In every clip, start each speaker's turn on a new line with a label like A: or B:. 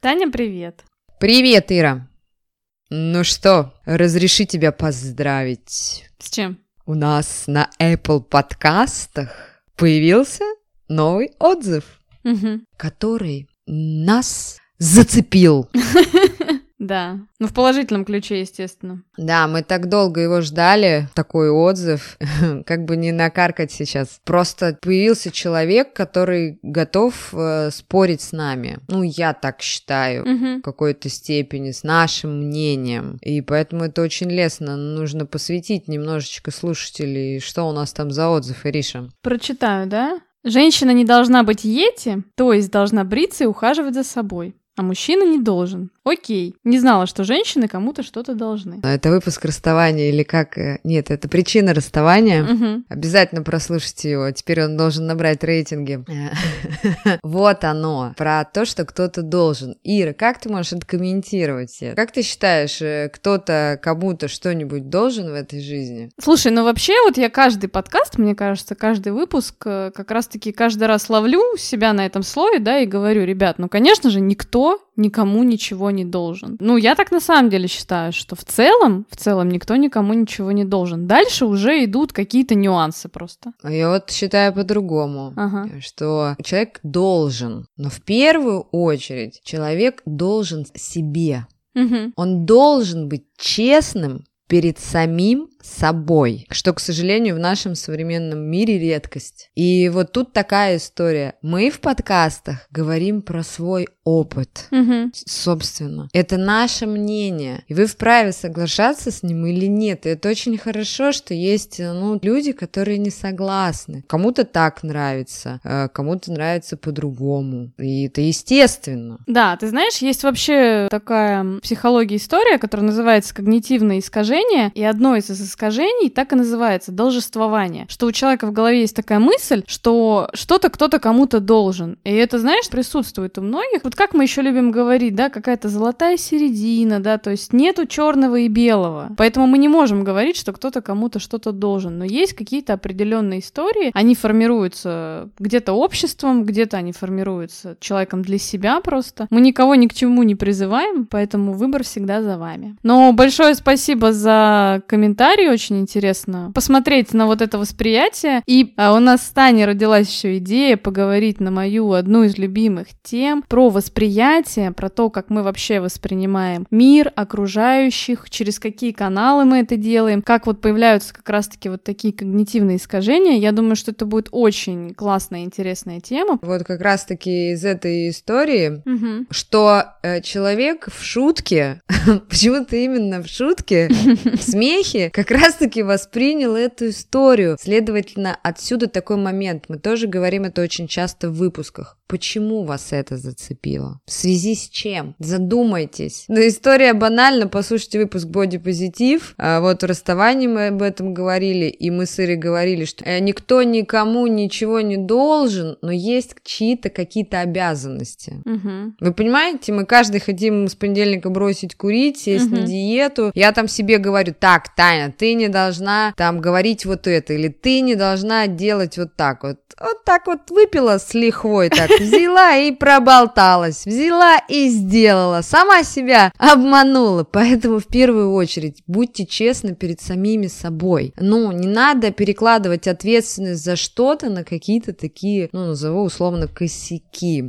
A: Таня, привет.
B: Привет, Ира. Ну что, разреши тебя поздравить.
A: С чем?
B: У нас на Apple подкастах появился новый отзыв,
A: Угу.
B: который нас зацепил.
A: Да. Ну, в положительном ключе, естественно.
B: Да, мы так долго его ждали, такой отзыв, как бы не накаркать сейчас. Просто появился человек, который готов э, спорить с нами. Ну, я так считаю.
A: Угу.
B: в какой-то степени с нашим мнением. И поэтому это очень лестно. Нужно посвятить немножечко слушателей, что у нас там за отзыв, Ириша.
A: Прочитаю, да? Женщина не должна быть йети, то есть должна бриться и ухаживать за собой. А мужчина не должен. Окей. Не знала, что женщины кому-то что-то должны.
B: А Это выпуск расставания или как? э, Нет, это причина расставания.
A: Мгм.
B: Обязательно прослушайте его. Теперь он должен набрать рейтинги. Вот оно. Про то, что кто-то должен. Ира, как ты можешь откомментировать это? Как ты считаешь, э, кто-то кому-то что-нибудь должен в этой жизни?
A: Слушай, ну вообще вот я каждый подкаст, мне кажется, каждый выпуск э, как раз-таки каждый раз ловлю себя на этом слове, да, и говорю, ребят, ну, конечно же, никто никому ничего не должен. Ну, я так на самом деле считаю, что в целом, в целом никто никому ничего не должен. Дальше уже идут какие-то нюансы просто.
B: А Я вот считаю по-другому.
A: Ага.
B: что человек должен, но в первую очередь человек должен себе.
A: Мгм.
B: Он должен быть честным перед самим собой, что, к сожалению, в нашем современном мире редкость. И вот тут такая история. Мы в подкастах говорим про свой опыт. С- Собственно, это наше мнение, и вы вправе соглашаться с ним или нет. И это очень хорошо, что есть э, ну, люди, которые не согласны. Кому-то так нравится, э, кому-то нравится по-другому. И это естественно.
A: Да, ты знаешь, есть вообще такая психология история, которая называется когнитивное искажение, и одно из искажений так и называется должествование, что у человека в голове есть такая мысль, что что-то кто-то кому-то должен, и это, знаешь, присутствует у многих. Вот как мы еще любим говорить, да, какая-то золотая середина, да, то есть нету черного и белого, поэтому мы не можем говорить, что кто-то кому-то что-то должен, но есть какие-то определенные истории, они формируются где-то обществом, где-то они формируются человеком для себя просто. Мы никого ни к чему не призываем, поэтому выбор всегда за вами. Но большое спасибо за комментарий, очень интересно посмотреть на вот это восприятие. И а, у нас с Таней родилась еще идея поговорить на мою одну из любимых тем про восприятие, про то, как мы вообще воспринимаем мир, окружающих, через какие каналы мы это делаем, как вот появляются как раз-таки вот такие когнитивные искажения. Я думаю, что это будет очень классная, интересная тема.
B: Вот как раз-таки из этой истории
A: Мгм.
B: что э, человек в шутке, почему-то именно в шутке, в смехе, как раз-таки воспринял эту историю. Следовательно, отсюда такой момент. Мы тоже говорим это очень часто в выпусках. Почему вас это зацепило? В связи с чем? Задумайтесь. Ну, история банальна. Послушайте выпуск «Боди-позитив». А вот в расставании мы об этом говорили, и мы с Ирой говорили, что э, никто никому ничего не должен, но есть чьи-то какие-то обязанности.
A: Мгм.
B: Вы понимаете, мы каждый хотим с понедельника бросить курить, сесть на
A: Мгм.
B: диету. Я там себе говорю, так, Таня, ты не должна там говорить вот это, или ты не должна делать вот так вот. Вот так вот выпила с лихвой, так взяла и проболталась, взяла и сделала, сама себя обманула. Поэтому в первую очередь будьте честны перед самими собой. Ну, не надо перекладывать ответственность за что-то на какие-то такие, ну, назову условно, косяки.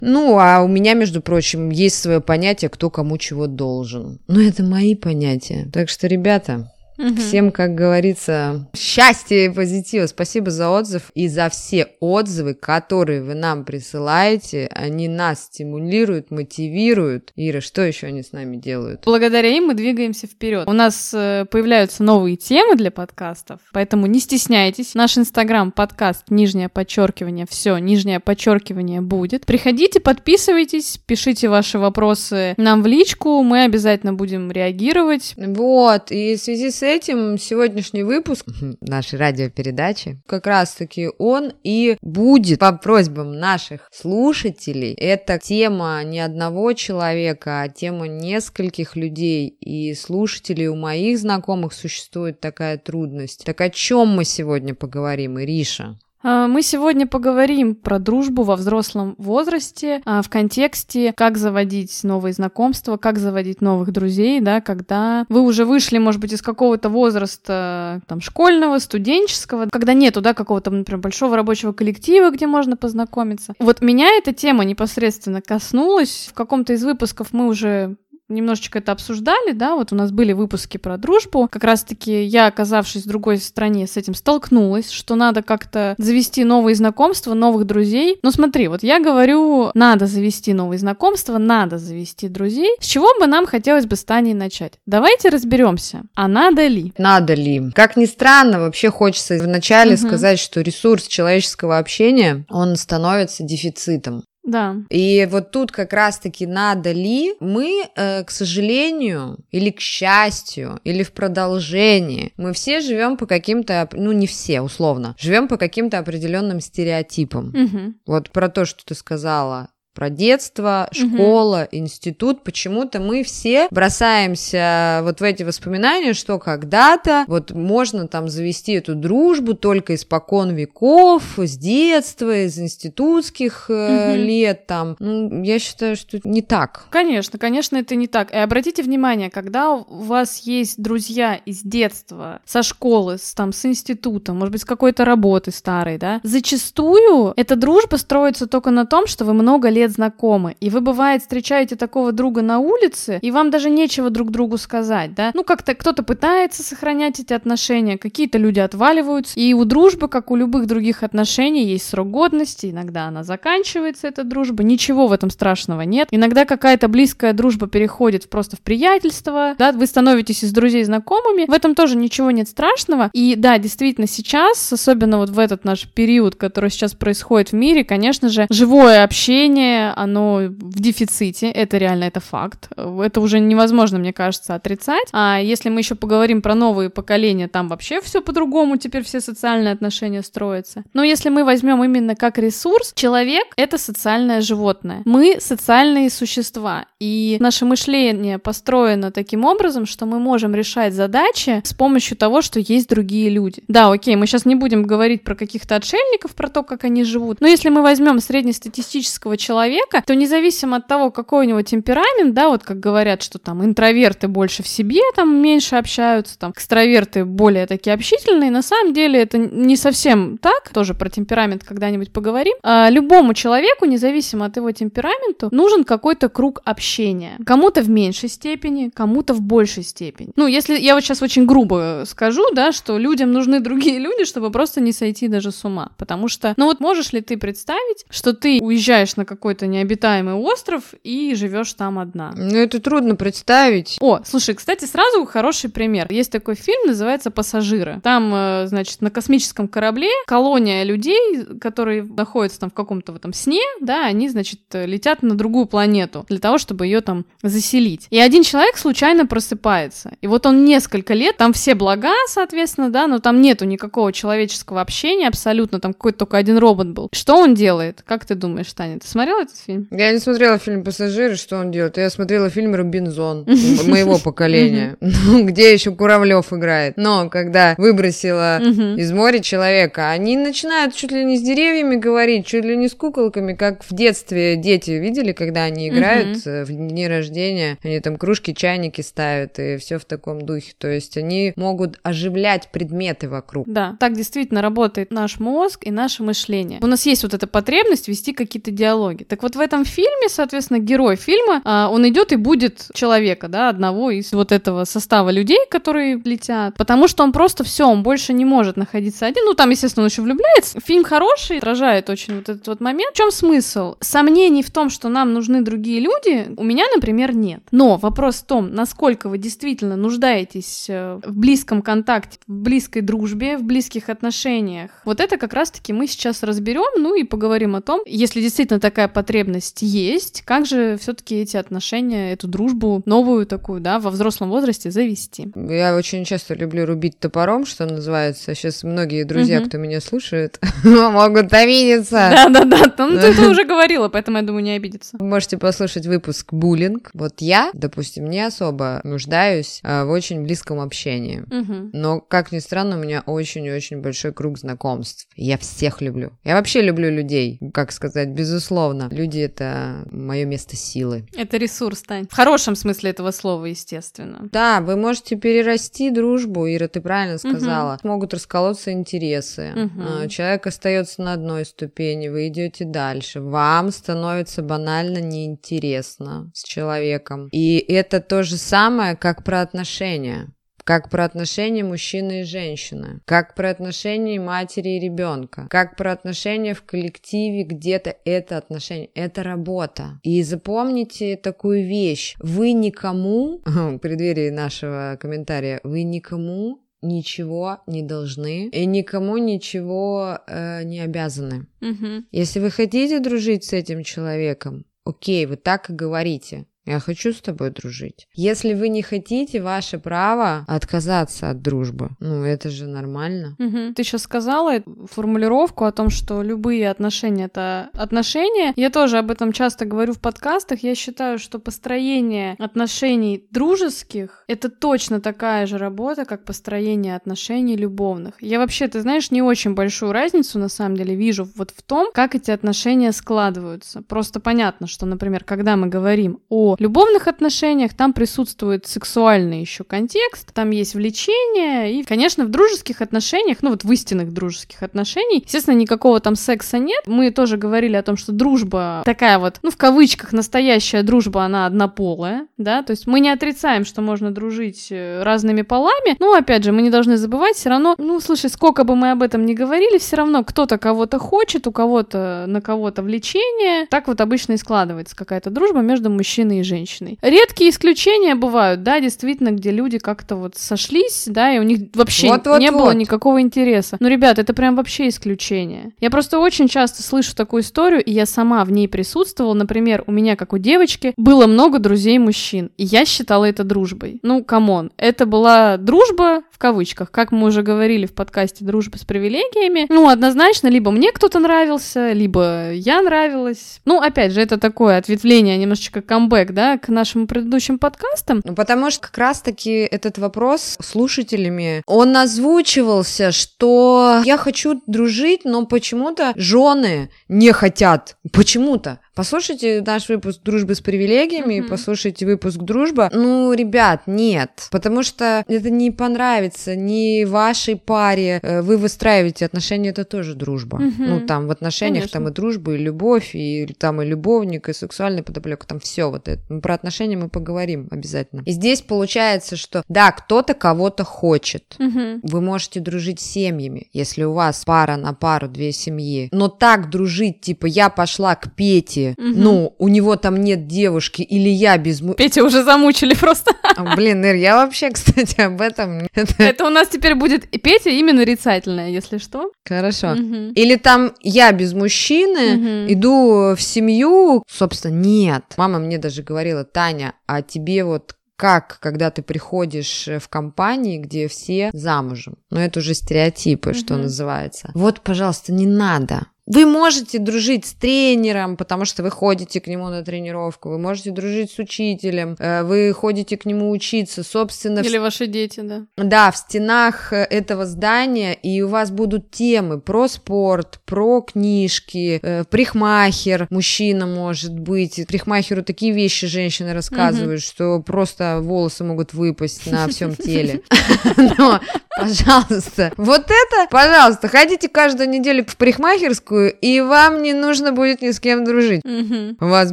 B: Ну, а у меня, между прочим, есть свое понятие, кто кому чего должен. Но это мои понятия. Так что, ребята,
A: Мгм.
B: всем, как говорится, счастья и позитива. Спасибо за отзыв и за все отзывы, которые вы нам присылаете. Они нас стимулируют, мотивируют. Ира, что еще они с нами делают?
A: Благодаря им мы двигаемся вперед. У нас э, появляются новые темы для подкастов, поэтому не стесняйтесь. Наш инстаграм подкаст нижнее подчеркивание все нижнее подчеркивание будет. Приходите, подписывайтесь, пишите ваши вопросы нам в личку, мы обязательно будем реагировать.
B: Вот, и в связи с этим сегодняшний выпуск нашей радиопередачи как раз-таки он и будет по просьбам наших слушателей. Это тема не одного человека, а тема нескольких людей. И слушателей у моих знакомых существует такая трудность. Так о чем мы сегодня поговорим, Ириша?
A: А, мы сегодня поговорим про дружбу во взрослом возрасте а, в контексте, как заводить новые знакомства, как заводить новых друзей, да, когда вы уже вышли, может быть, из какого-то возраста там школьного, студенческого, когда нету, да, какого-то, например, большого рабочего коллектива, где можно познакомиться. Вот меня эта тема непосредственно коснулась. В каком-то из выпусков мы уже немножечко это обсуждали, да, вот у нас были выпуски про дружбу. Как раз-таки я, оказавшись в другой стране, с этим столкнулась, что надо как-то завести новые знакомства, новых друзей. Но смотри, вот я говорю, надо завести новые знакомства, надо завести друзей. С чего бы нам хотелось бы с Таней начать? Давайте разберемся, а надо ли?
B: Надо ли? Как ни странно, вообще хочется вначале угу. сказать, что ресурс человеческого общения, он становится дефицитом.
A: Да.
B: И вот тут как раз-таки надо ли мы, э, к сожалению, или к счастью, или в продолжении, мы все живем по каким-то, ну не все, условно, живем по каким-то определенным стереотипам.
A: Угу.
B: Вот про то, что ты сказала, про детство, школа, угу. институт, почему-то мы все бросаемся вот в эти воспоминания, что когда-то вот можно там завести эту дружбу только испокон веков, с детства, из институтских угу. лет там. Ну, я считаю, что это не так.
A: Конечно, конечно, это не так. И обратите внимание, когда у вас есть друзья из детства, со школы, с, там, с института, может быть, с какой-то работы старой, да, зачастую эта дружба строится только на том, что вы много лет лет знакомы, и вы, бывает, встречаете такого друга на улице, и вам даже нечего друг другу сказать, да? Ну, как-то кто-то пытается сохранять эти отношения, какие-то люди отваливаются, и у дружбы, как у любых других отношений, есть срок годности, иногда она заканчивается, эта дружба, ничего в этом страшного нет. Иногда какая-то близкая дружба переходит просто в приятельство, да, вы становитесь из друзей знакомыми, в этом тоже ничего нет страшного, и да, действительно, сейчас, особенно вот в этот наш период, который сейчас происходит в мире, конечно же, живое общение, оно в дефиците, это реально, это факт. Это уже невозможно, мне кажется, отрицать. А если мы еще поговорим про новые поколения, там вообще все по-другому, теперь все социальные отношения строятся. Но если мы возьмем именно как ресурс, человек — это социальное животное. Мы — социальные существа, и наше мышление построено таким образом, что мы можем решать задачи с помощью того, что есть другие люди. Да, окей, мы сейчас не будем говорить про каких-то отшельников, про то, как они живут, но если мы возьмем среднестатистического человека, человека, то независимо от того, какой у него темперамент, да, вот как говорят, что там интроверты больше в себе там меньше общаются, там экстраверты более такие общительные, на самом деле это не совсем так, тоже про темперамент когда-нибудь поговорим. А, любому человеку, независимо от его темперамента, нужен какой-то круг общения. Кому-то в меньшей степени, кому-то в большей степени. Ну, если я вот сейчас очень грубо скажу, да, что людям нужны другие люди, чтобы просто не сойти даже с ума. Потому что, ну вот можешь ли ты представить, что ты уезжаешь на какой какой-то необитаемый остров и живешь там одна.
B: Ну, это трудно представить.
A: О, слушай, кстати, сразу хороший пример. Есть такой фильм, называется «Пассажиры». Там, э, значит, на космическом корабле колония людей, которые находятся там в каком-то в этом сне, да, они, значит, летят на другую планету для того, чтобы ее там заселить. И один человек случайно просыпается. И вот он несколько лет, там все блага, соответственно, да, но там нету никакого человеческого общения абсолютно, там какой-то только один робот был. Что он делает? Как ты думаешь, Таня? Ты смотрела этот фильм?
B: Я не смотрела фильм «Пассажиры», что он делает. Я смотрела фильм «Робинзон» моего поколения, ну, где еще Куравлев играет. Но когда выбросила из моря человека, они начинают чуть ли не с деревьями говорить, чуть ли не с куколками, как в детстве дети видели, когда они играют э, в дни рождения, они там кружки, чайники ставят и все в таком духе. То есть они могут оживлять предметы вокруг.
A: Да, так действительно работает наш мозг и наше мышление. У нас есть вот эта потребность вести какие-то диалоги. Так вот в этом фильме, соответственно, герой фильма, а, он идет и будет человека, да, одного из вот этого состава людей, которые летят, потому что он просто все, он больше не может находиться один. Ну, там, естественно, он еще влюбляется. Фильм хороший, отражает очень вот этот вот момент. В чем смысл? Сомнений в том, что нам нужны другие люди, у меня, например, нет. Но вопрос в том, насколько вы действительно нуждаетесь э, в близком контакте, в близкой дружбе, в близких отношениях. Вот это как раз-таки мы сейчас разберем, ну и поговорим о том, если действительно такая потребность есть, как же все-таки эти отношения, эту дружбу новую такую, да, во взрослом возрасте завести?
B: Я очень часто люблю рубить топором, что называется. Сейчас многие друзья, кто меня слушает, могут обидеться.
A: Да-да-да, ну ты это уже говорила, поэтому я думаю, не обидится.
B: Вы можете послушать выпуск «Буллинг». Вот я, допустим, не особо нуждаюсь а, в очень близком общении. Но, как ни странно, у меня очень-очень большой круг знакомств. Я всех люблю. Я вообще люблю людей, как сказать, безусловно. Люди — это мое место силы.
A: Это ресурс, Тань. В хорошем смысле этого слова, естественно.
B: Да, вы можете перерасти дружбу, Ира, ты правильно сказала. Угу. Могут расколоться интересы. Угу. Человек остается на одной ступени, вы идете дальше. Вам становится банально неинтересно с человеком. И это то же самое, как про отношения как про отношения мужчины и женщины, как про отношения матери и ребенка, как про отношения в коллективе, где-то это отношение, это работа. И запомните такую вещь, вы никому, в преддверии нашего комментария, вы никому ничего не должны и никому ничего э, не обязаны. Угу. Если вы хотите дружить с этим человеком, окей, вы так и говорите. Я хочу с тобой дружить. Если вы не хотите, ваше право отказаться от дружбы. Ну, это же нормально.
A: Угу. Ты сейчас сказала формулировку о том, что любые отношения это отношения. Я тоже об этом часто говорю в подкастах. Я считаю, что построение отношений дружеских это точно такая же работа, как построение отношений любовных. Я вообще, ты знаешь, не очень большую разницу на самом деле вижу вот в том, как эти отношения складываются. Просто понятно, что, например, когда мы говорим о любовных отношениях, там присутствует сексуальный еще контекст, там есть влечение, и, конечно, в дружеских отношениях, ну вот в истинных дружеских отношениях, естественно, никакого там секса нет. Мы тоже говорили о том, что дружба такая вот, ну в кавычках, настоящая дружба, она однополая, да, то есть мы не отрицаем, что можно дружить э, разными полами, но, опять же, мы не должны забывать все равно, ну, слушай, сколько бы мы об этом ни говорили, все равно кто-то кого-то хочет, у кого-то на кого-то влечение, так вот обычно и складывается какая-то дружба между мужчиной и и женщиной. Редкие исключения бывают, да, действительно, где люди как-то вот сошлись, да, и у них вообще вот, вот, не вот. было никакого интереса. Но, ребят, это прям вообще исключение. Я просто очень часто слышу такую историю, и я сама в ней присутствовала. Например, у меня, как у девочки, было много друзей мужчин, и я считала это дружбой. Ну, come on, это была дружба в кавычках, как мы уже говорили в подкасте «Дружба с привилегиями». Ну, однозначно, либо мне кто-то нравился, либо я нравилась. Ну, опять же, это такое ответвление, немножечко камбэк, да, к нашим предыдущим подкастам.
B: Ну, потому что как раз-таки этот вопрос слушателями, он озвучивался, что я хочу дружить, но почему-то жены не хотят. Почему-то. Послушайте наш выпуск «Дружбы с привилегиями», mm-hmm. послушайте выпуск «Дружба». Ну, ребят, нет, потому что это не понравится ни вашей паре. Э, вы выстраиваете отношения, это тоже дружба. Mm-hmm. Ну, там в отношениях Конечно. там и дружба, и любовь, и там и любовник, и сексуальный подоплек, там все вот это. Ну, про отношения мы поговорим обязательно. И здесь получается, что да, кто-то кого-то хочет. Mm-hmm. Вы можете дружить с семьями, если у вас пара на пару, две семьи. Но так дружить, типа, я пошла к Пете, Пети, угу. ну, у него там нет девушки, или я без...
A: Петя уже замучили просто.
B: А, блин, Ир, я вообще, кстати, об этом...
A: Это у нас теперь будет Петя именно нарицательное, если что.
B: Хорошо. Угу. Или там я без мужчины угу. иду в семью, собственно, нет. Мама мне даже говорила, Таня, а тебе вот как, когда ты приходишь в компании, где все замужем. Но это уже стереотипы, uh что называется. Вот, пожалуйста, не надо. Вы можете дружить с тренером, потому что вы ходите к нему на тренировку, вы можете дружить с учителем, э, вы ходите к нему учиться, собственно...
A: Или в... ваши дети, да.
B: Да, в стенах э, этого здания, и у вас будут темы про спорт, про книжки, э, прихмахер, мужчина может быть, прихмахеру такие вещи женщины рассказывают, угу. что просто волосы могут выпасть на всем теле. Но, пожалуйста, вот это, пожалуйста, ходите каждую неделю в парикмахерскую, и вам не нужно будет ни с кем дружить. Угу. У вас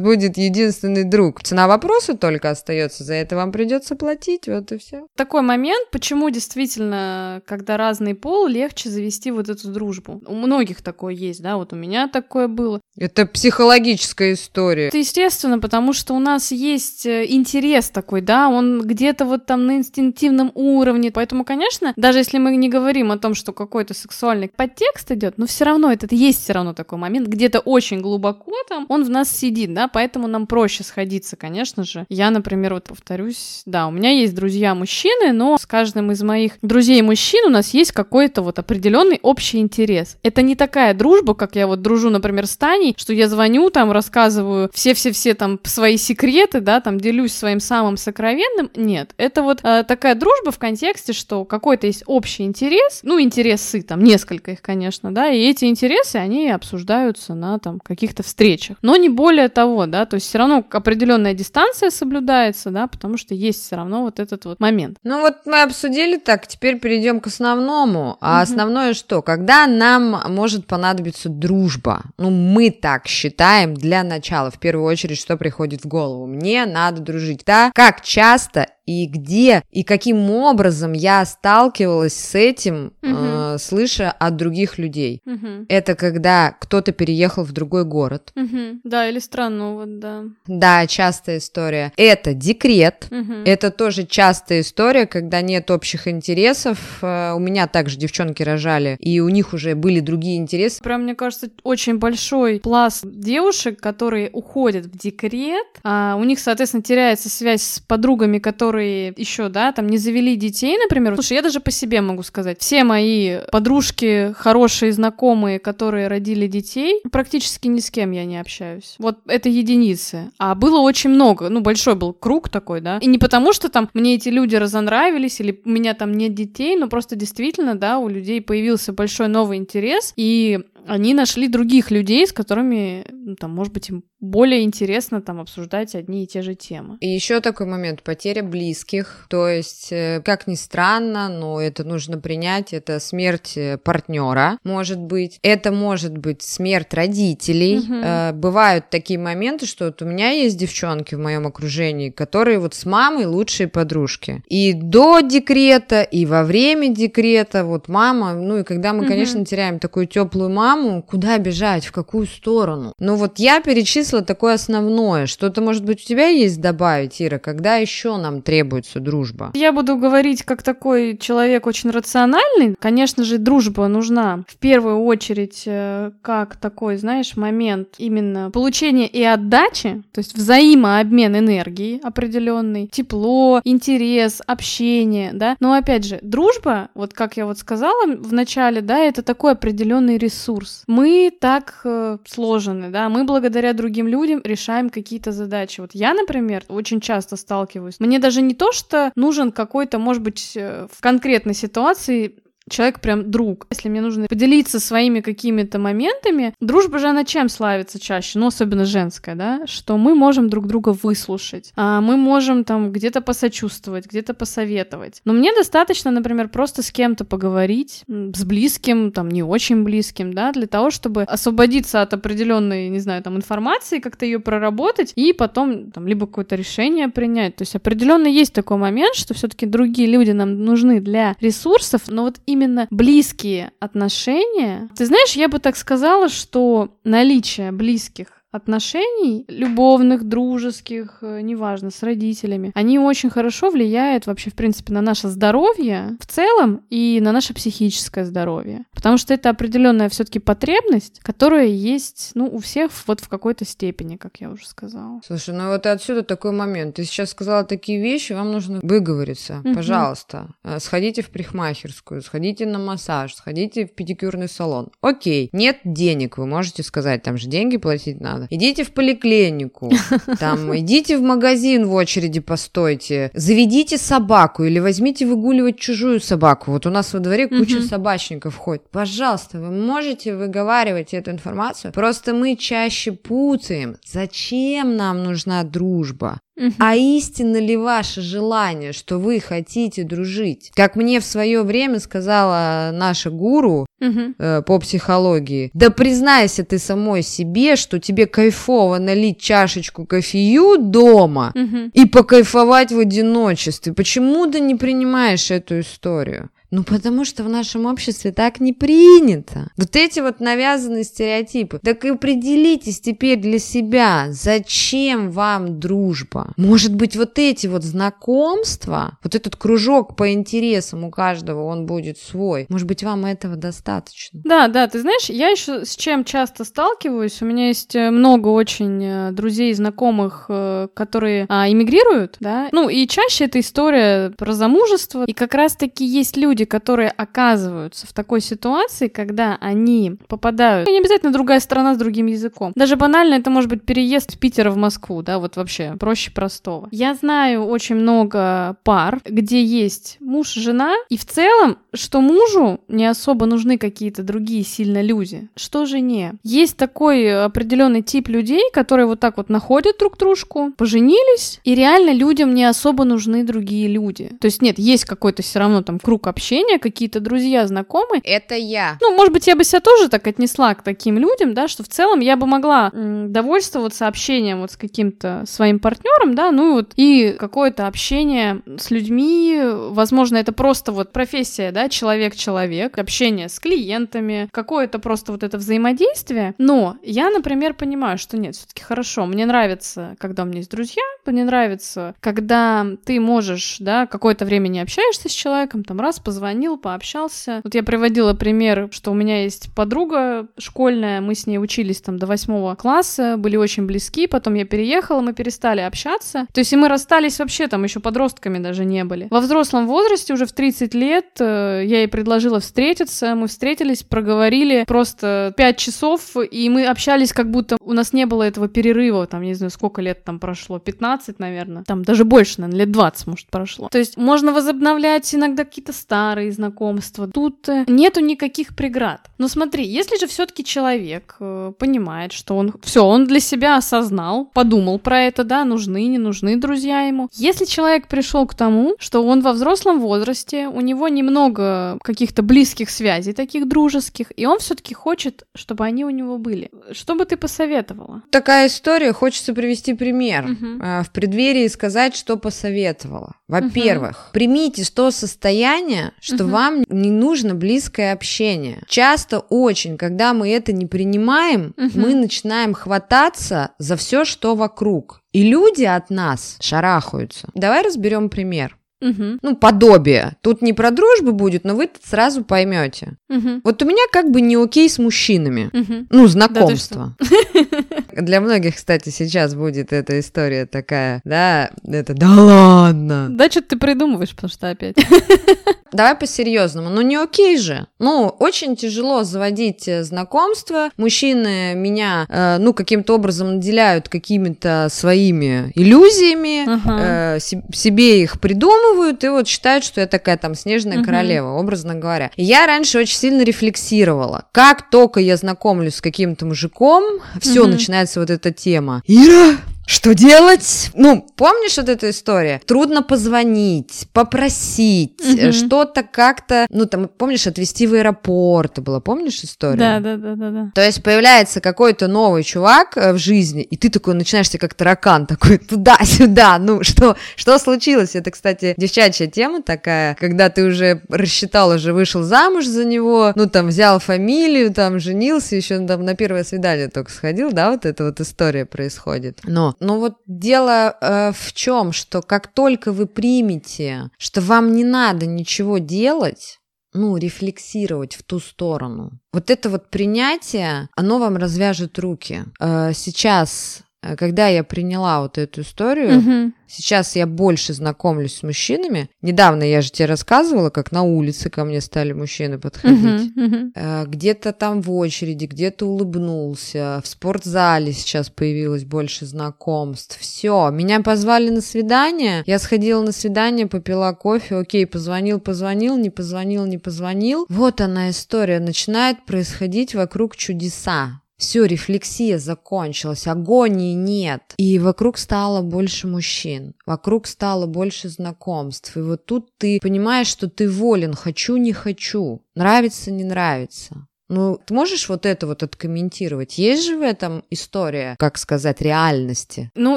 B: будет единственный друг. Цена вопроса только остается, за это вам придется платить, вот и все.
A: Такой момент, почему действительно, когда разный пол, легче завести вот эту дружбу. У многих такое есть, да, вот у меня такое было.
B: Это психологическая история.
A: Это естественно, потому что у нас есть э, интерес такой, да, он где-то вот там на инстинктивном уровне, поэтому, конечно, даже даже если мы не говорим о том, что какой-то сексуальный подтекст идет, но все равно это есть все равно такой момент, где-то очень глубоко там он в нас сидит, да, поэтому нам проще сходиться, конечно же. Я, например, вот повторюсь, да, у меня есть друзья мужчины, но с каждым из моих друзей мужчин у нас есть какой-то вот определенный общий интерес. Это не такая дружба, как я вот дружу, например, с Таней, что я звоню там, рассказываю все-все-все там свои секреты, да, там делюсь своим самым сокровенным. Нет, это вот э, такая дружба в контексте, что какой-то есть общий интерес, ну, интересы, там, несколько их, конечно, да, и эти интересы, они обсуждаются на там каких-то встречах. Но не более того, да, то есть все равно определенная дистанция соблюдается, да, потому что есть все равно вот этот вот момент.
B: Ну вот мы обсудили так, теперь перейдем к основному. А основное что? Когда нам может понадобиться дружба? Ну, мы так считаем для начала. В первую очередь, что приходит в голову? Мне надо дружить. Да? Как часто и где и каким образом я сталкивалась с этим, угу. э, слыша от других людей. Угу. Это когда кто-то переехал в другой город.
A: Угу. Да, или страну, вот да.
B: Да, частая история. Это декрет. Угу. Это тоже частая история, когда нет общих интересов. Э, у меня также девчонки рожали, и у них уже были другие интересы.
A: Прям, мне кажется, очень большой пласт девушек, которые уходят в декрет, а у них, соответственно, теряется связь с подругами, которые которые еще, да, там не завели детей, например. Слушай, я даже по себе могу сказать. Все мои подружки, хорошие знакомые, которые родили детей, практически ни с кем я не общаюсь. Вот это единицы. А было очень много, ну, большой был круг такой, да. И не потому, что там мне эти люди разонравились, или у меня там нет детей, но просто действительно, да, у людей появился большой новый интерес, и они нашли других людей, с которыми, ну, там, может быть, им более интересно там обсуждать одни и те же темы.
B: И еще такой момент, потеря близких, то есть, э, как ни странно, но это нужно принять, это смерть э, партнера, может быть, это может быть смерть родителей. Угу. Бывают такие моменты, что вот у меня есть девчонки в моем окружении, которые вот с мамой лучшие подружки. И до декрета, и во время декрета, вот мама, ну и когда мы, угу. конечно, теряем такую теплую маму, куда бежать, в какую сторону? Ну вот я перечислила такое основное. Что-то, может быть, у тебя есть добавить, Ира? Когда еще нам требуется дружба?
A: Я буду говорить как такой человек очень рациональный. Конечно же, дружба нужна в первую очередь э, как такой, знаешь, момент именно получения и отдачи, то есть взаимообмен энергии определенный, тепло, интерес, общение, да. Но опять же, дружба, вот как я вот сказала в начале, да, это такой определенный ресурс. Мы так э, сложены, да, мы благодаря другим людям решаем какие-то задачи. Вот я, например, очень часто сталкиваюсь. Мне даже не то, что нужен какой-то, может быть, э, в конкретной ситуации человек прям друг. Если мне нужно поделиться своими какими-то моментами, дружба же она чем славится чаще, ну, особенно женская, да, что мы можем друг друга выслушать, а мы можем там где-то посочувствовать, где-то посоветовать. Но мне достаточно, например, просто с кем-то поговорить, с близким, там, не очень близким, да, для того, чтобы освободиться от определенной, не знаю, там, информации, как-то ее проработать и потом, там, либо какое-то решение принять. То есть определенно есть такой момент, что все-таки другие люди нам нужны для ресурсов, но вот именно именно близкие отношения. Ты знаешь, я бы так сказала, что наличие близких отношений, любовных, дружеских, э, неважно, с родителями, они очень хорошо влияют вообще, в принципе, на наше здоровье в целом и на наше психическое здоровье. Потому что это определенная все-таки потребность, которая есть, ну, у всех вот в какой-то степени, как я уже сказала.
B: Слушай, ну вот отсюда такой момент. Ты сейчас сказала такие вещи, вам нужно выговориться. Угу. Пожалуйста, э, сходите в парикмахерскую, сходите на массаж, сходите в педикюрный салон. Окей, нет денег, вы можете сказать, там же деньги платить надо надо. Идите в поликлинику, там, идите в магазин в очереди постойте, заведите собаку или возьмите выгуливать чужую собаку. Вот у нас во дворе куча собачников ходит. Пожалуйста, вы можете выговаривать эту информацию? Просто мы чаще путаем. Зачем нам нужна дружба? А истинно ли ваше желание, что вы хотите дружить? Как мне в свое время сказала наша гуру э, по психологии, да признайся ты самой себе, что тебе кайфово налить чашечку кофею дома и покайфовать в одиночестве. Почему ты не принимаешь эту историю? Ну, потому что в нашем обществе так не принято. Вот эти вот навязанные стереотипы. Так и определитесь теперь для себя, зачем вам дружба. Может быть, вот эти вот знакомства, вот этот кружок по интересам у каждого, он будет свой. Может быть, вам этого достаточно.
A: Да, да, ты знаешь, я еще с чем часто сталкиваюсь. У меня есть э, много очень э, друзей и знакомых, э, которые а, иммигрируют, да. Ну, и чаще это история про замужество. И как раз-таки есть люди, которые оказываются в такой ситуации, когда они попадают... Ну, не обязательно другая страна с другим языком. Даже банально это может быть переезд с Питера в Москву, да, вот вообще проще простого. Я знаю очень много пар, где есть муж, жена, и в целом, что мужу не особо нужны какие-то другие сильно люди, что жене. Есть такой определенный тип людей, которые вот так вот находят друг дружку, поженились, и реально людям не особо нужны другие люди. То есть нет, есть какой-то все равно там круг общения, какие-то друзья, знакомые.
B: Это я.
A: Ну, может быть, я бы себя тоже так отнесла к таким людям, да, что в целом я бы могла м, довольствоваться общением вот с каким-то своим партнером, да, ну и вот и какое-то общение с людьми, возможно, это просто вот профессия, да, человек-человек, общение с клиентами, какое-то просто вот это взаимодействие. Но я, например, понимаю, что нет, все-таки хорошо, мне нравится, когда у меня есть друзья, мне нравится, когда ты можешь, да, какое-то время не общаешься с человеком, там раз позвонил, пообщался. Вот я приводила пример, что у меня есть подруга школьная, мы с ней учились там до восьмого класса, были очень близки, потом я переехала, мы перестали общаться. То есть и мы расстались вообще там еще подростками даже не были. Во взрослом возрасте, уже в 30 лет, э, я ей предложила встретиться, мы встретились, проговорили просто 5 часов, и мы общались как будто у нас не было этого перерыва, там, не знаю, сколько лет там прошло, 15, наверное, там даже больше, наверное, лет 20, может, прошло. То есть можно возобновлять иногда какие-то старые знакомства. Тут э, нету никаких преград. Но смотри, если же все-таки человек э, понимает, что он все, он для себя осознал, подумал про это, да, нужны, не нужны друзья ему. Если человек пришел к тому, что он во взрослом возрасте, у него немного каких-то близких связей, таких дружеских, и он все-таки хочет, чтобы они у него были. Что бы ты посоветовала?
B: Такая история, хочется привести пример. А, В преддверии сказать, что посоветовала. Во-первых, примите то состояние, что
A: Мгм.
B: вам не нужно близкое общение. Часто очень, когда мы это не принимаем,
A: Мгм.
B: мы начинаем хвататься за все, что вокруг. И люди от нас шарахаются. Давай разберем пример.
A: Мгм.
B: Ну, подобие. Тут не про дружбу будет, но вы тут сразу поймете.
A: Мгм.
B: Вот у меня как бы не окей с мужчинами.
A: Мгм.
B: Ну, знакомство. Для многих, кстати, сейчас будет эта история такая, да, это да ладно.
A: Да, что ты придумываешь, потому что опять.
B: Давай по-серьезному. Ну, не окей же. Ну, очень тяжело заводить э, знакомства. Мужчины меня, э, ну, каким-то образом наделяют какими-то своими иллюзиями,
A: Ага.
B: э, се- себе их придумывают и вот считают, что я такая там снежная
A: Мгм.
B: королева, образно говоря. Я раньше очень сильно рефлексировала. Как только я знакомлюсь с каким-то мужиком, все,
A: Мгм.
B: Начинается вот эта тема. Ира, что делать? Ну, помнишь вот эту историю? Трудно позвонить, попросить,
A: Мгм.
B: что-то как-то, ну, там, помнишь, отвезти в аэропорт, была, помнишь историю?
A: Да, да, да, да, да.
B: То есть появляется какой-то новый чувак э, в жизни, и ты такой начинаешься как таракан, такой туда-сюда, ну что, что случилось? Это, кстати, девчачья тема такая, когда ты уже рассчитал, уже вышел замуж за него, ну там взял фамилию, там женился, еще там на первое свидание только сходил, да, вот эта вот история происходит. Но, ну вот дело э, в чем, что как только вы примете, что вам не надо ничего делать, ну, рефлексировать в ту сторону. Вот это вот принятие, оно вам развяжет руки. Э, Сейчас, когда я приняла вот эту историю,
A: Мгм.
B: сейчас я больше знакомлюсь с мужчинами. Недавно я же тебе рассказывала, как на улице ко мне стали мужчины подходить.
A: Мгм.
B: Э, Где-то там в очереди, где-то улыбнулся. В спортзале сейчас появилось больше знакомств. Все, меня позвали на свидание. Я сходила на свидание, попила кофе. Окей, позвонил, позвонил, не позвонил, не позвонил. Вот она история. Начинает происходить вокруг чудеса. Все, рефлексия закончилась, агонии нет. И вокруг стало больше мужчин, вокруг стало больше знакомств. И вот тут ты понимаешь, что ты волен, хочу, не хочу, нравится, не нравится. Ну, ты можешь вот это вот откомментировать? Есть же в этом история, как сказать, реальности?
A: Ну,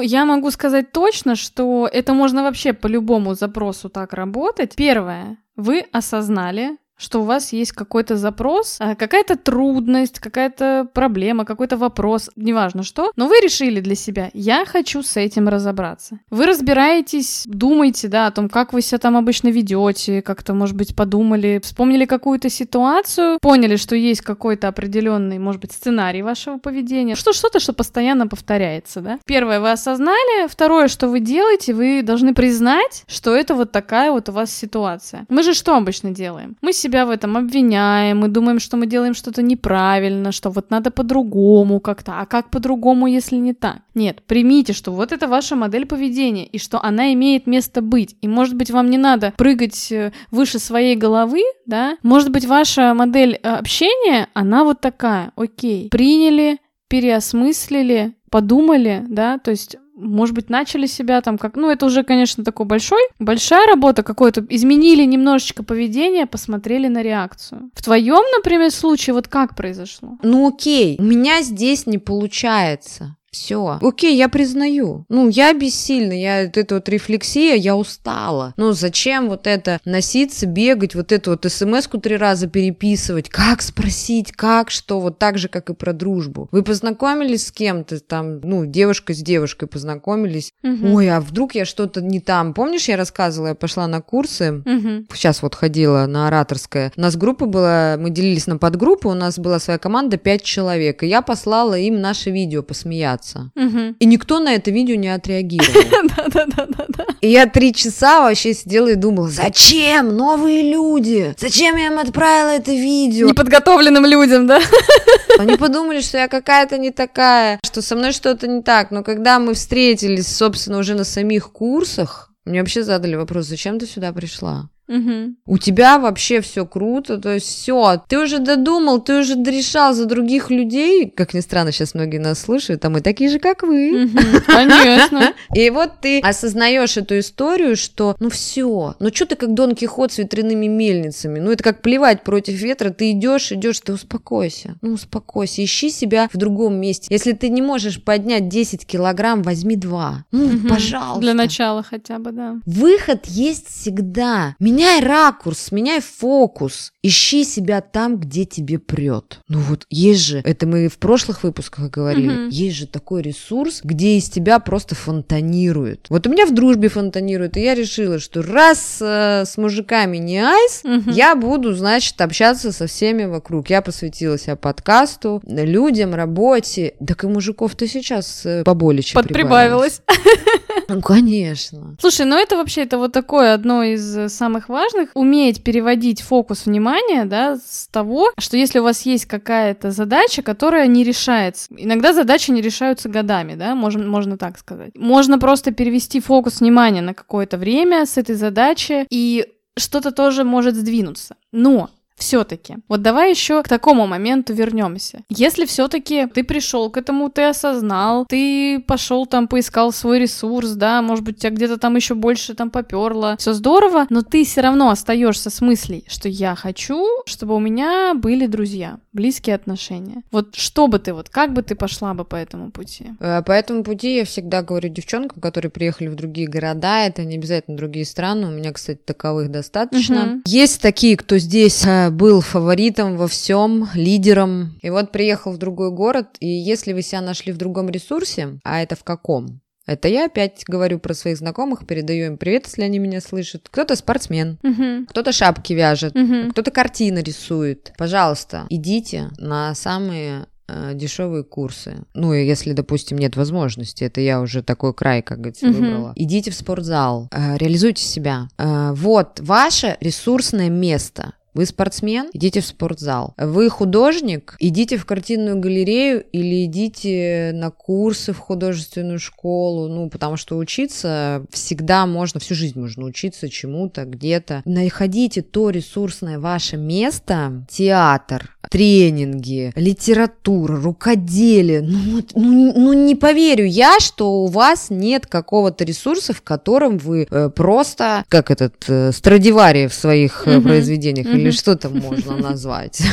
A: я могу сказать точно, что это можно вообще по любому запросу так работать. Первое. вы осознали, что у вас есть какой-то запрос, а, какая-то трудность, какая-то проблема, какой-то вопрос, неважно что, но вы решили для себя, я хочу с этим разобраться. Вы разбираетесь, думаете, да, о том, как вы себя там обычно ведете, как-то, может быть, подумали, вспомнили какую-то ситуацию, поняли, что есть какой-то определенный, может быть, сценарий вашего поведения, что что-то, что постоянно повторяется, да. Первое, вы осознали, второе, что вы делаете, вы должны признать, что это вот такая вот у вас ситуация. Мы же что обычно делаем? Мы себя в этом обвиняем, мы думаем, что мы делаем что-то неправильно, что вот надо по-другому как-то, а как по-другому, если не так? Нет, примите, что вот это ваша модель поведения, и что она имеет место быть. И может быть вам не надо прыгать э, выше своей головы, да? Может быть ваша модель э, общения, она вот такая, окей. Приняли, переосмыслили, подумали, да, то есть может быть, начали себя там как... Ну, это уже, конечно, такой большой, большая работа какой-то. Изменили немножечко поведение, посмотрели на реакцию. В твоем, например, случае вот как произошло?
B: Ну, окей, у меня здесь не получается. Все. Окей, я признаю. Ну, я бессильна, я вот эта вот рефлексия, я устала. Ну, зачем вот это носиться, бегать, вот эту вот смс-ку три раза переписывать? Как спросить, как, что? Вот так же, как и про дружбу. Вы познакомились с кем-то, там, ну, девушка с девушкой познакомились. Угу. Ой, а вдруг я что-то не там? Помнишь, я рассказывала, я пошла на курсы, угу. сейчас вот ходила на ораторское. У нас группа была, мы делились на подгруппы, у нас была своя команда, пять человек, и я послала им наше видео посмеяться общаться. Угу. И никто на это видео не отреагировал. Да-да-да. И я три часа вообще сидела и думала, зачем новые люди? Зачем я им отправила это видео?
A: Неподготовленным людям, да?
B: Они подумали, что я какая-то не такая, что со мной что-то не так. Но когда мы встретились, собственно, уже на самих курсах, мне вообще задали вопрос, зачем ты сюда пришла? Угу. У тебя вообще все круто, то есть все, ты уже додумал, ты уже дорешал за других людей, как ни странно, сейчас многие нас слушают, а мы такие же, как вы.
A: конечно.
B: И вот ты осознаешь эту историю, что ну все, ну что ты как Дон Кихот с ветряными мельницами, ну это как плевать против ветра, ты идешь, идешь, ты успокойся, ну успокойся, ищи себя в другом месте. Если ты не можешь поднять 10 килограмм, возьми 2, ну пожалуйста.
A: Для начала хотя бы, да.
B: Выход есть всегда. Меняй ракурс, меняй фокус. Ищи себя там, где тебе прет. Ну вот есть же, это мы в прошлых выпусках говорили, mm-hmm. есть же такой ресурс, где из тебя просто фонтанирует. Вот у меня в дружбе фонтанирует, и я решила, что раз э, с мужиками не айс, mm-hmm. я буду, значит, общаться со всеми вокруг. Я посвятила себя подкасту, людям, работе. Так и мужиков-то сейчас э, поболее
A: Подприбавилось.
B: Ну, конечно.
A: Слушай, ну это вообще это вот такое одно из самых важных. Уметь переводить фокус внимания, да, с того, что если у вас есть какая-то задача, которая не решается. Иногда задачи не решаются годами, да, можно, можно так сказать. Можно просто перевести фокус внимания на какое-то время с этой задачи, и что-то тоже может сдвинуться. Но все-таки. Вот давай еще к такому моменту вернемся. Если все-таки ты пришел к этому, ты осознал, ты пошел там, поискал свой ресурс, да, может быть, тебя где-то там еще больше там поперло, все здорово, но ты все равно остаешься с мыслей, что я хочу, чтобы у меня были друзья, близкие отношения. Вот что бы ты, вот как бы ты пошла бы по этому пути?
B: Э, по этому пути я всегда говорю девчонкам, которые приехали в другие города, это не обязательно другие страны, у меня, кстати, таковых достаточно. Угу. Есть такие, кто здесь э, был фаворитом во всем, лидером. И вот приехал в другой город, и если вы себя нашли в другом ресурсе, а это в каком? Это я опять говорю про своих знакомых, передаю им привет, если они меня слышат. Кто-то спортсмен, uh-huh. кто-то шапки вяжет, uh-huh. кто-то картины рисует. Пожалуйста, идите на самые э, дешевые курсы. Ну, если, допустим, нет возможности, это я уже такой край, как говорится, uh-huh. выбрала. Идите в спортзал, э, реализуйте себя. Э, вот ваше ресурсное место. Вы спортсмен? Идите в спортзал. Вы художник? Идите в картинную галерею или идите на курсы в художественную школу. Ну, потому что учиться всегда можно, всю жизнь можно учиться чему-то, где-то. Находите то ресурсное ваше место. Театр, тренинги, литература, рукоделие. Ну, ну, ну не поверю я, что у вас нет какого-то ресурса, в котором вы э, просто, как этот, э, Страдивари в своих э, произведениях, или что там можно назвать.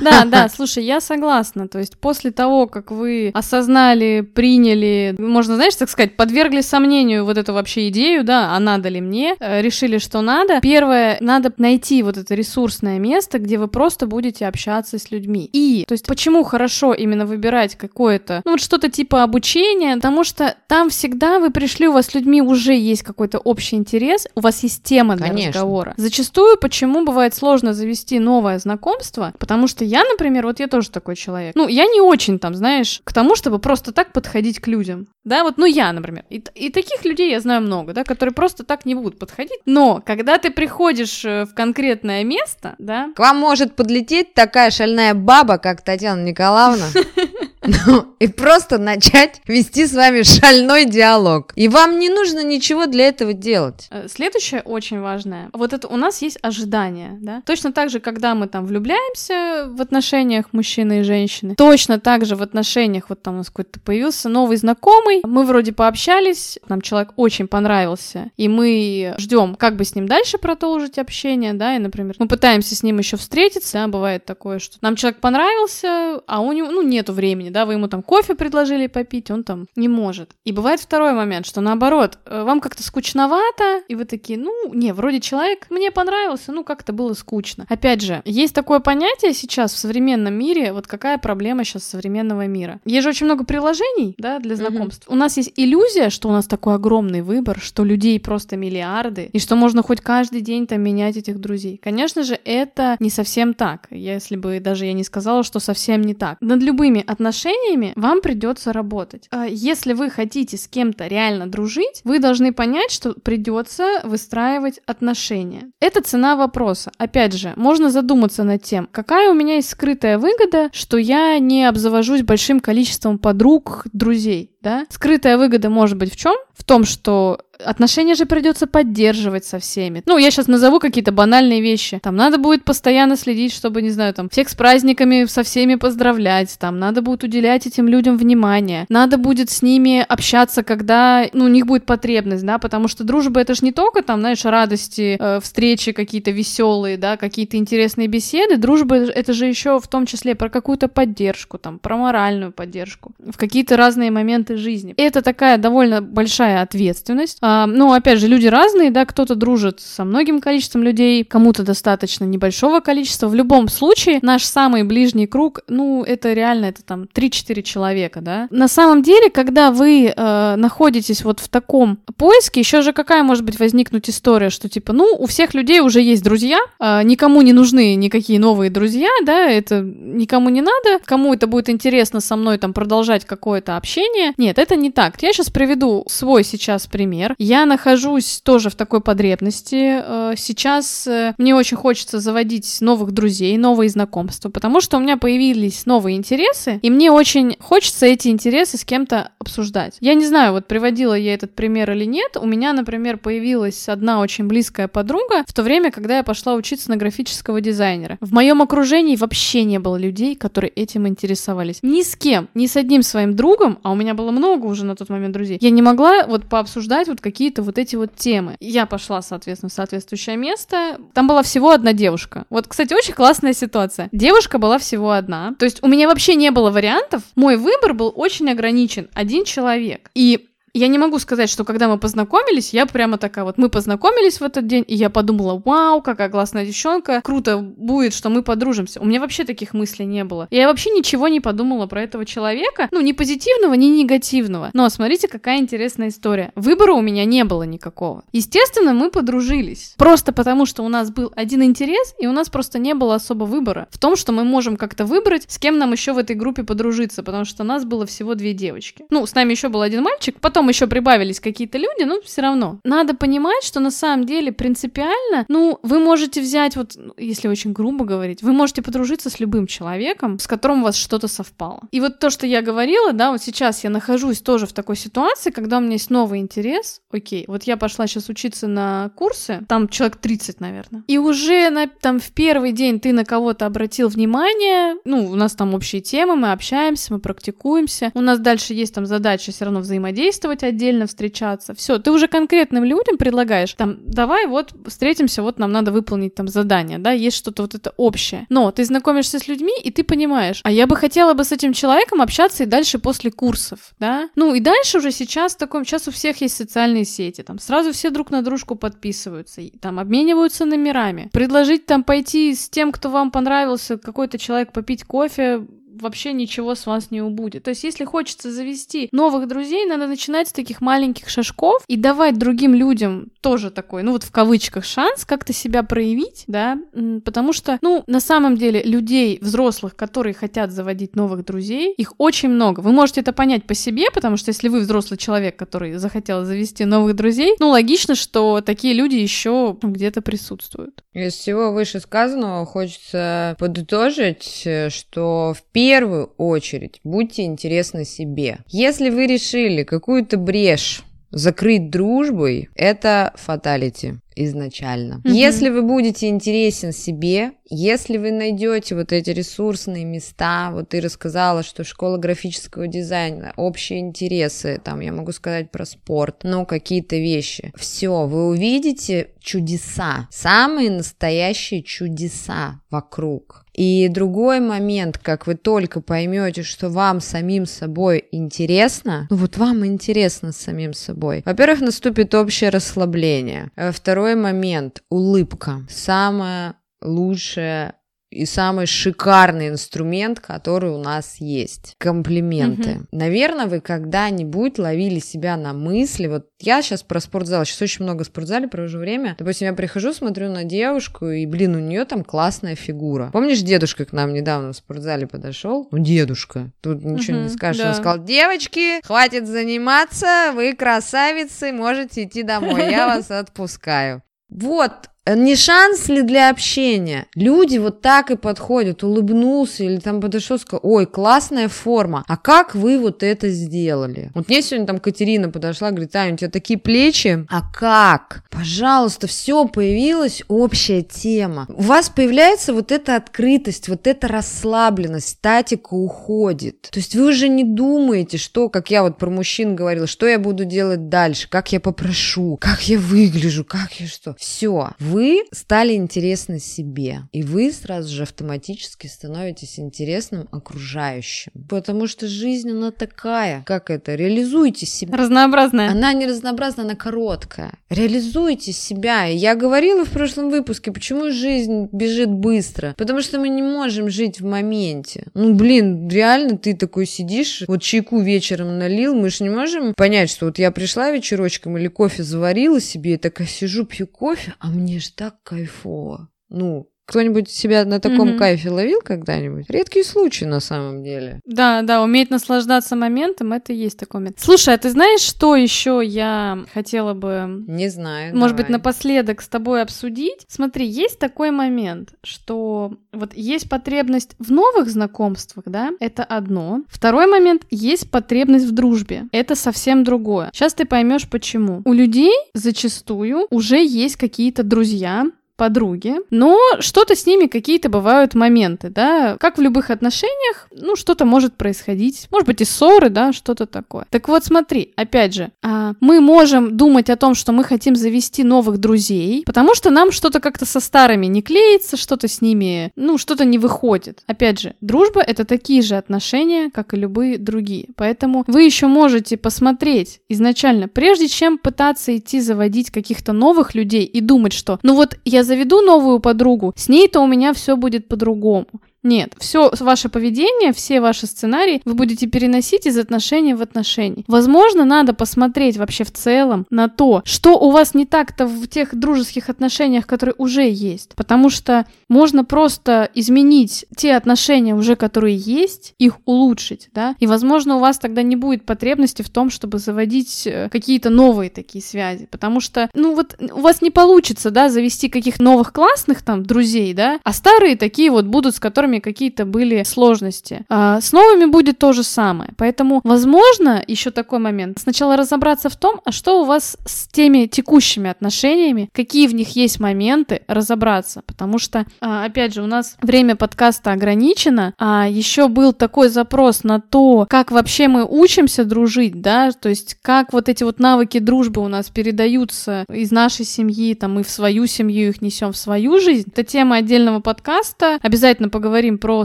A: Да, да, слушай, я согласна. То есть после того, как вы осознали, приняли, можно, знаешь, так сказать, подвергли сомнению вот эту вообще идею, да, а надо ли мне, э, решили, что надо. Первое, надо найти вот это ресурсное место, где вы просто будете общаться с людьми. И, то есть, почему хорошо именно выбирать какое-то, ну вот что-то типа обучения, потому что там всегда вы пришли, у вас с людьми уже есть какой-то общий интерес, у вас есть тема для Конечно. разговора. Зачастую, почему бывает сложно завести новое знакомство, потому что я, например, вот я тоже такой человек. Ну, я не очень там, знаешь, к тому, чтобы просто так подходить к людям. Да, вот, ну я, например. И, и таких людей я знаю много, да, которые просто так не будут подходить. Но когда ты приходишь э, в конкретное место, да...
B: К вам может подлететь такая шальная баба, как Татьяна Николаевна. Ну, и просто начать вести с вами шальной диалог. И вам не нужно ничего для этого делать.
A: Э, следующее очень важное. Вот это у нас есть ожидания, да? Точно так же, когда мы там влюбляемся в отношениях мужчины и женщины, точно так же в отношениях, вот там у нас какой-то появился новый знакомый, мы вроде пообщались, нам человек очень понравился, и мы ждем, как бы с ним дальше продолжить общение, да, и, например, мы пытаемся с ним еще встретиться, да, бывает такое, что нам человек понравился, а у него, ну, нету времени, да, вы ему там кофе предложили попить, он там не может. И бывает второй момент, что наоборот, э, вам как-то скучновато, и вы такие, ну, не, вроде человек мне понравился, ну, как-то было скучно. Опять же, есть такое понятие сейчас в современном мире, вот какая проблема сейчас современного мира. Есть же очень много приложений, да, для знакомств. Mm-hmm. У нас есть иллюзия, что у нас такой огромный выбор, что людей просто миллиарды, и что можно хоть каждый день там менять этих друзей. Конечно же, это не совсем так, если бы даже я не сказала, что совсем не так. Над любыми отношениями отношениями вам придется работать. А если вы хотите с кем-то реально дружить, вы должны понять, что придется выстраивать отношения. Это цена вопроса. Опять же, можно задуматься над тем, какая у меня есть скрытая выгода, что я не обзавожусь большим количеством подруг, друзей да? Скрытая выгода может быть в чем? В том, что отношения же придется поддерживать со всеми. Ну, я сейчас назову какие-то банальные вещи. Там надо будет постоянно следить, чтобы, не знаю, там, всех с праздниками со всеми поздравлять, там, надо будет уделять этим людям внимание, надо будет с ними общаться, когда, ну, у них будет потребность, да, потому что дружба это же не только, там, знаешь, радости, э, встречи какие-то веселые, да, какие-то интересные беседы, дружба это же еще в том числе про какую-то поддержку, там, про моральную поддержку, в какие-то разные моменты жизни. Это такая довольно большая ответственность, а, ну, опять же, люди разные, да, кто-то дружит со многим количеством людей, кому-то достаточно небольшого количества. В любом случае, наш самый ближний круг, ну, это реально, это там 3-4 человека, да. На самом деле, когда вы э, находитесь вот в таком поиске, еще же какая может быть возникнуть история, что типа, ну, у всех людей уже есть друзья, э, никому не нужны никакие новые друзья, да, это никому не надо, кому это будет интересно со мной там продолжать какое-то общение. Нет, это не так. Я сейчас приведу свой сейчас пример. Я нахожусь тоже в такой потребности. Э, сейчас э, мне очень хочется заводить новых друзей, новые знакомства, потому что у меня появились новые интересы, и мне очень хочется эти интересы с кем-то обсуждать. Я не знаю, вот приводила я этот пример или нет. У меня, например, появилась одна очень близкая подруга в то время, когда я пошла учиться на графического дизайнера. В моем окружении вообще не было людей, которые этим интересовались. Ни с кем, ни с одним своим другом, а у меня было много уже на тот момент друзей, я не могла вот пообсуждать вот какие-то вот эти вот темы. Я пошла, соответственно, в соответствующее место. Там была всего одна девушка. Вот, кстати, очень классная ситуация. Девушка была всего одна. То есть у меня вообще не было вариантов. Мой выбор был очень ограничен. Один человек. И я не могу сказать, что когда мы познакомились, я прямо такая вот, мы познакомились в этот день, и я подумала, вау, какая классная девчонка, круто будет, что мы подружимся. У меня вообще таких мыслей не было. Я вообще ничего не подумала про этого человека, ну, ни позитивного, ни негативного. Но смотрите, какая интересная история. Выбора у меня не было никакого. Естественно, мы подружились. Просто потому, что у нас был один интерес, и у нас просто не было особо выбора в том, что мы можем как-то выбрать, с кем нам еще в этой группе подружиться, потому что нас было всего две девочки. Ну, с нами еще был один мальчик, потом потом еще прибавились какие-то люди, ну, все равно. Надо понимать, что на самом деле принципиально, ну, вы можете взять, вот, если очень грубо говорить, вы можете подружиться с любым человеком, с которым у вас что-то совпало. И вот то, что я говорила, да, вот сейчас я нахожусь тоже в такой ситуации, когда у меня есть новый интерес, окей, вот я пошла сейчас учиться на курсы, там человек 30, наверное, и уже на, там в первый день ты на кого-то обратил внимание, ну, у нас там общие темы, мы общаемся, мы практикуемся, у нас дальше есть там задача все равно взаимодействовать, работать отдельно, встречаться. Все, ты уже конкретным людям предлагаешь, там, давай вот встретимся, вот нам надо выполнить там задание, да, есть что-то вот это общее. Но ты знакомишься с людьми, и ты понимаешь, а я бы хотела бы с этим человеком общаться и дальше после курсов, да. Ну и дальше уже сейчас в таком, сейчас у всех есть социальные сети, там сразу все друг на дружку подписываются, и, там обмениваются номерами. Предложить там пойти с тем, кто вам понравился, какой-то человек попить кофе, вообще ничего с вас не убудет. То есть, если хочется завести новых друзей, надо начинать с таких маленьких шажков и давать другим людям тоже такой, ну вот в кавычках, шанс как-то себя проявить, да, потому что, ну, на самом деле, людей, взрослых, которые хотят заводить новых друзей, их очень много. Вы можете это понять по себе, потому что если вы взрослый человек, который захотел завести новых друзей, ну, логично, что такие люди еще где-то присутствуют.
B: Из всего вышесказанного хочется подытожить, что в первую очередь будьте интересны себе. Если вы решили какую-то брешь закрыть дружбой, это фаталити изначально. Угу. Если вы будете интересен себе, если вы найдете вот эти ресурсные места, вот ты рассказала, что школа графического дизайна, общие интересы, там я могу сказать про спорт, ну какие-то вещи, все, вы увидите чудеса, самые настоящие чудеса вокруг. И другой момент, как вы только поймете, что вам самим собой интересно, ну вот вам интересно самим собой. Во-первых, наступит общее расслабление. Второй Второй момент – улыбка. Самая лучшая и самый шикарный инструмент, который у нас есть. Комплименты. Mm-hmm. Наверное, вы когда-нибудь ловили себя на мысли. Вот я сейчас про спортзал, сейчас очень много спортзале провожу время. Допустим, я прихожу, смотрю на девушку, и, блин, у нее там классная фигура. Помнишь, дедушка к нам недавно в спортзале подошел? Ну, дедушка. Тут ничего mm-hmm, не скажешь. Да. Он сказал, девочки, хватит заниматься, вы красавицы, можете идти домой, я вас отпускаю. Вот не шанс ли для общения? Люди вот так и подходят, улыбнулся или там подошел, сказал, ой, классная форма, а как вы вот это сделали? Вот мне сегодня там Катерина подошла, говорит, Аня, у тебя такие плечи, а как? Пожалуйста, все, появилась общая тема. У вас появляется вот эта открытость, вот эта расслабленность, статика уходит. То есть вы уже не думаете, что, как я вот про мужчин говорила, что я буду делать дальше, как я попрошу, как я выгляжу, как я что. Все, вы стали интересны себе, и вы сразу же автоматически становитесь интересным окружающим. Потому что жизнь, она такая, как это, реализуйте себя.
A: Разнообразная.
B: Она не разнообразная, она короткая. Реализуйте себя. Я говорила в прошлом выпуске, почему жизнь бежит быстро. Потому что мы не можем жить в моменте. Ну, блин, реально ты такой сидишь, вот чайку вечером налил, мы же не можем понять, что вот я пришла вечерочком или кофе заварила себе, и такая сижу, пью кофе, а мне ж так кайфово. Ну, кто-нибудь себя на таком mm-hmm. кайфе ловил когда-нибудь? Редкий случай на самом деле.
A: Да, да, уметь наслаждаться моментом, это и есть такой момент. Слушай, а ты знаешь, что еще я хотела бы...
B: Не знаю.
A: Может давай. быть, напоследок с тобой обсудить? Смотри, есть такой момент, что вот есть потребность в новых знакомствах, да, это одно. Второй момент, есть потребность в дружбе. Это совсем другое. Сейчас ты поймешь, почему. У людей зачастую уже есть какие-то друзья, подруги, но что-то с ними какие-то бывают моменты, да, как в любых отношениях, ну, что-то может происходить, может быть, и ссоры, да, что-то такое. Так вот, смотри, опять же, а, мы можем думать о том, что мы хотим завести новых друзей, потому что нам что-то как-то со старыми не клеится, что-то с ними, ну, что-то не выходит. Опять же, дружба — это такие же отношения, как и любые другие, поэтому вы еще можете посмотреть изначально, прежде чем пытаться идти заводить каких-то новых людей и думать, что, ну вот я заведу новую подругу, с ней-то у меня все будет по-другому. Нет, все ваше поведение, все ваши сценарии вы будете переносить из отношения в отношения. Возможно, надо посмотреть вообще в целом на то, что у вас не так-то в тех дружеских отношениях, которые уже есть. Потому что можно просто изменить те отношения уже, которые есть, их улучшить, да, и, возможно, у вас тогда не будет потребности в том, чтобы заводить э, какие-то новые такие связи, потому что, ну вот, у вас не получится, да, завести каких новых классных там друзей, да, а старые такие вот будут, с которыми которыми какие-то были сложности. А с новыми будет то же самое. Поэтому, возможно, еще такой момент. Сначала разобраться в том, а что у вас с теми текущими отношениями, какие в них есть моменты, разобраться. Потому что, а, опять же, у нас время подкаста ограничено, а еще был такой запрос на то, как вообще мы учимся дружить, да, то есть как вот эти вот навыки дружбы у нас передаются из нашей семьи, там, и в свою семью их несем в свою жизнь. Это тема отдельного подкаста. Обязательно поговорим про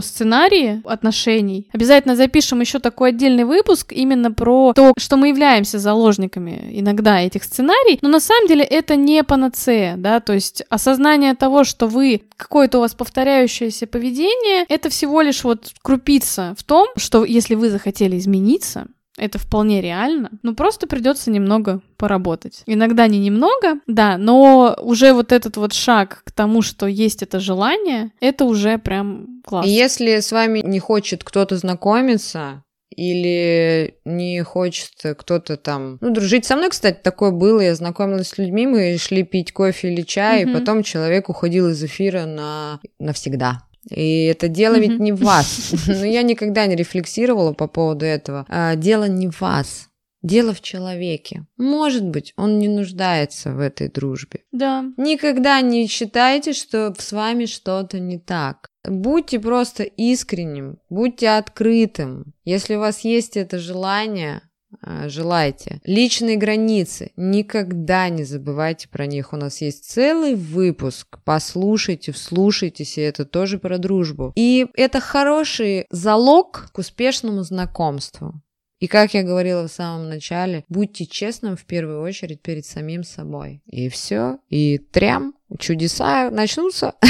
A: сценарии отношений. Обязательно запишем еще такой отдельный выпуск именно про то, что мы являемся заложниками иногда этих сценариев, но на самом деле это не панацея, да, то есть осознание того, что вы какое-то у вас повторяющееся поведение, это всего лишь вот крупица в том, что если вы захотели измениться, это вполне реально. Ну, просто придется немного поработать. Иногда не немного, да, но уже вот этот вот шаг к тому, что есть это желание, это уже прям классно.
B: И если с вами не хочет кто-то знакомиться, или не хочет кто-то там... Ну, дружить со мной, кстати, такое было. Я знакомилась с людьми, мы шли пить кофе или чай, mm-hmm. и потом человек уходил из эфира на... навсегда. И это дело mm-hmm. ведь не в вас. Но я никогда не рефлексировала по поводу этого. А, дело не в вас. Дело в человеке. Может быть, он не нуждается в этой дружбе.
A: Да.
B: Никогда не считайте, что с вами что-то не так. Будьте просто искренним, будьте открытым. Если у вас есть это желание, желаете. Личные границы. Никогда не забывайте про них. У нас есть целый выпуск. Послушайте, вслушайтесь, и это тоже про дружбу. И это хороший залог к успешному знакомству. И как я говорила в самом начале, будьте честным в первую очередь перед самим собой. И все. И трям, чудеса начнутся.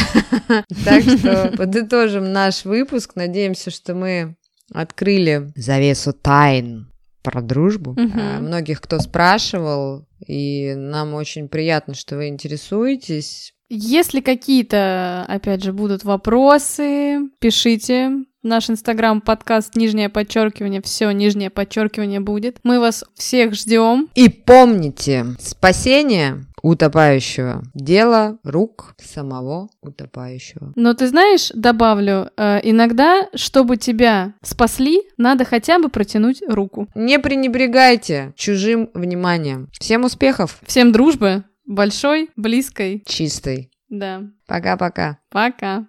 B: Так что подытожим наш выпуск. Надеемся, что мы открыли завесу тайн про дружбу. Угу. Многих кто спрашивал, и нам очень приятно, что вы интересуетесь.
A: Если какие-то, опять же, будут вопросы, пишите. Наш инстаграм подкаст нижнее подчеркивание, все нижнее подчеркивание будет. Мы вас всех ждем.
B: И помните, спасение утопающего. Дело рук самого утопающего.
A: Но ты знаешь, добавлю, э, иногда, чтобы тебя спасли, надо хотя бы протянуть руку.
B: Не пренебрегайте чужим вниманием. Всем успехов!
A: Всем дружбы! Большой, близкой.
B: Чистой.
A: Да.
B: Пока-пока.
A: Пока.